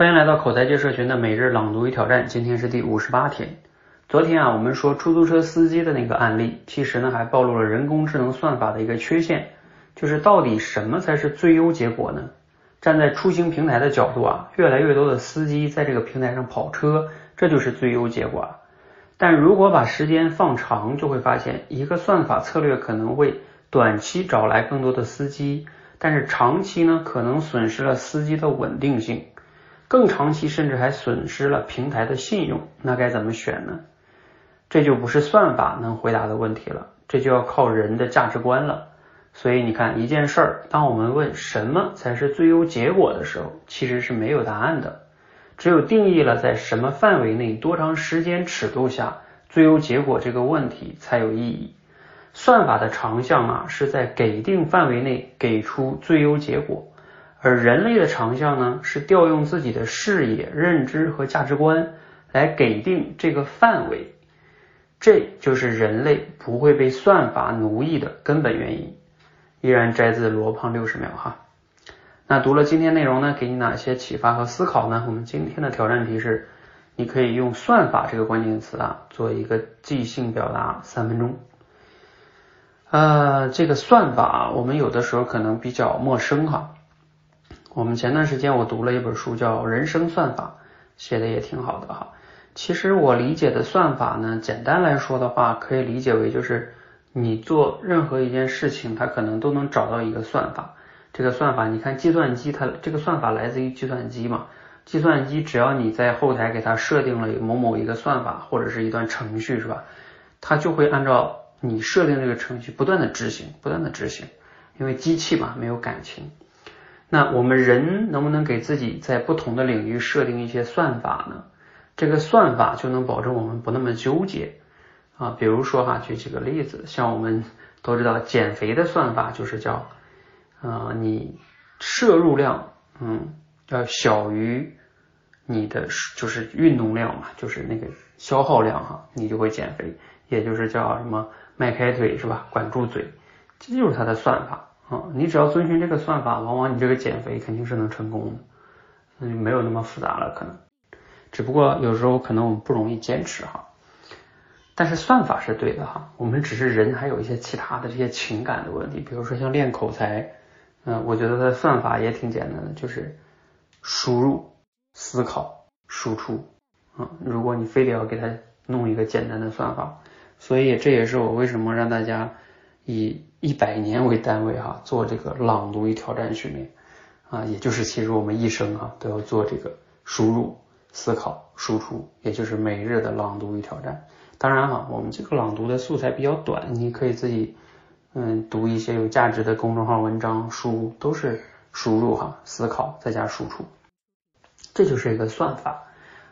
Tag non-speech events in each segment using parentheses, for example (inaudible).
欢迎来到口才界社群的每日朗读与挑战，今天是第五十八天。昨天啊，我们说出租车司机的那个案例，其实呢还暴露了人工智能算法的一个缺陷，就是到底什么才是最优结果呢？站在出行平台的角度啊，越来越多的司机在这个平台上跑车，这就是最优结果。但如果把时间放长，就会发现一个算法策略可能会短期找来更多的司机，但是长期呢可能损失了司机的稳定性。更长期甚至还损失了平台的信用，那该怎么选呢？这就不是算法能回答的问题了，这就要靠人的价值观了。所以你看一件事儿，当我们问什么才是最优结果的时候，其实是没有答案的。只有定义了在什么范围内、多长时间尺度下最优结果这个问题才有意义。算法的长项啊，是在给定范围内给出最优结果。而人类的长项呢，是调用自己的视野、认知和价值观来给定这个范围，这就是人类不会被算法奴役的根本原因。依然摘自罗胖六十秒哈。那读了今天内容呢，给你哪些启发和思考呢？我们今天的挑战题是，你可以用算法这个关键词啊，做一个即兴表达三分钟。呃，这个算法我们有的时候可能比较陌生哈。我们前段时间我读了一本书，叫《人生算法》，写的也挺好的哈。其实我理解的算法呢，简单来说的话，可以理解为就是你做任何一件事情，它可能都能找到一个算法。这个算法，你看计算机，它这个算法来自于计算机嘛？计算机只要你在后台给它设定了某某一个算法或者是一段程序，是吧？它就会按照你设定这个程序不断的执行，不断的执行，因为机器嘛，没有感情。那我们人能不能给自己在不同的领域设定一些算法呢？这个算法就能保证我们不那么纠结啊。比如说哈，举几个例子，像我们都知道减肥的算法就是叫，呃，你摄入量嗯要小于你的就是运动量嘛，就是那个消耗量哈，你就会减肥，也就是叫什么迈开腿是吧？管住嘴，这就是它的算法。啊，你只要遵循这个算法，往往你这个减肥肯定是能成功的，那就没有那么复杂了，可能。只不过有时候可能我们不容易坚持哈，但是算法是对的哈，我们只是人还有一些其他的这些情感的问题，比如说像练口才，嗯，我觉得它的算法也挺简单的，就是输入、思考、输出，啊，如果你非得要给它弄一个简单的算法，所以这也是我为什么让大家。以一百年为单位哈，做这个朗读与挑战训练啊，也就是其实我们一生哈都要做这个输入、思考、输出，也就是每日的朗读与挑战。当然哈，我们这个朗读的素材比较短，你可以自己嗯读一些有价值的公众号文章、书，都是输入哈、思考再加输出，这就是一个算法。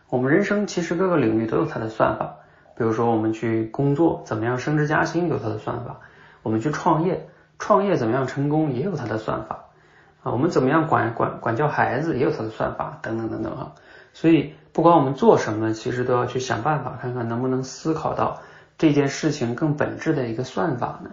我们人生其实各个领域都有它的算法，比如说我们去工作，怎么样升职加薪有它的算法。我们去创业，创业怎么样成功也有它的算法啊。我们怎么样管管管教孩子也有它的算法，等等等等啊。所以不管我们做什么，其实都要去想办法，看看能不能思考到这件事情更本质的一个算法呢？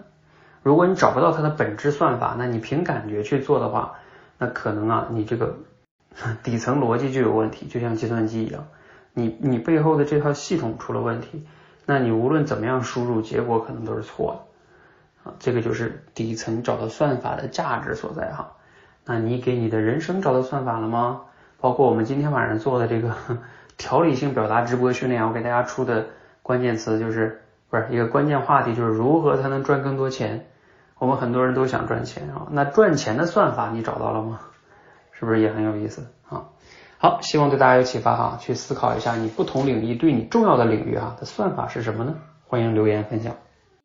如果你找不到它的本质算法，那你凭感觉去做的话，那可能啊，你这个 (laughs) 底层逻辑就有问题，就像计算机一样，你你背后的这套系统出了问题，那你无论怎么样输入，结果可能都是错的。这个就是底层找到算法的价值所在哈。那你给你的人生找到算法了吗？包括我们今天晚上做的这个 (laughs) 条理性表达直播训练，我给大家出的关键词就是不是一个关键话题，就是如何才能赚更多钱？我们很多人都想赚钱啊，那赚钱的算法你找到了吗？是不是也很有意思啊？好，希望对大家有启发哈，去思考一下你不同领域对你重要的领域哈的算法是什么呢？欢迎留言分享。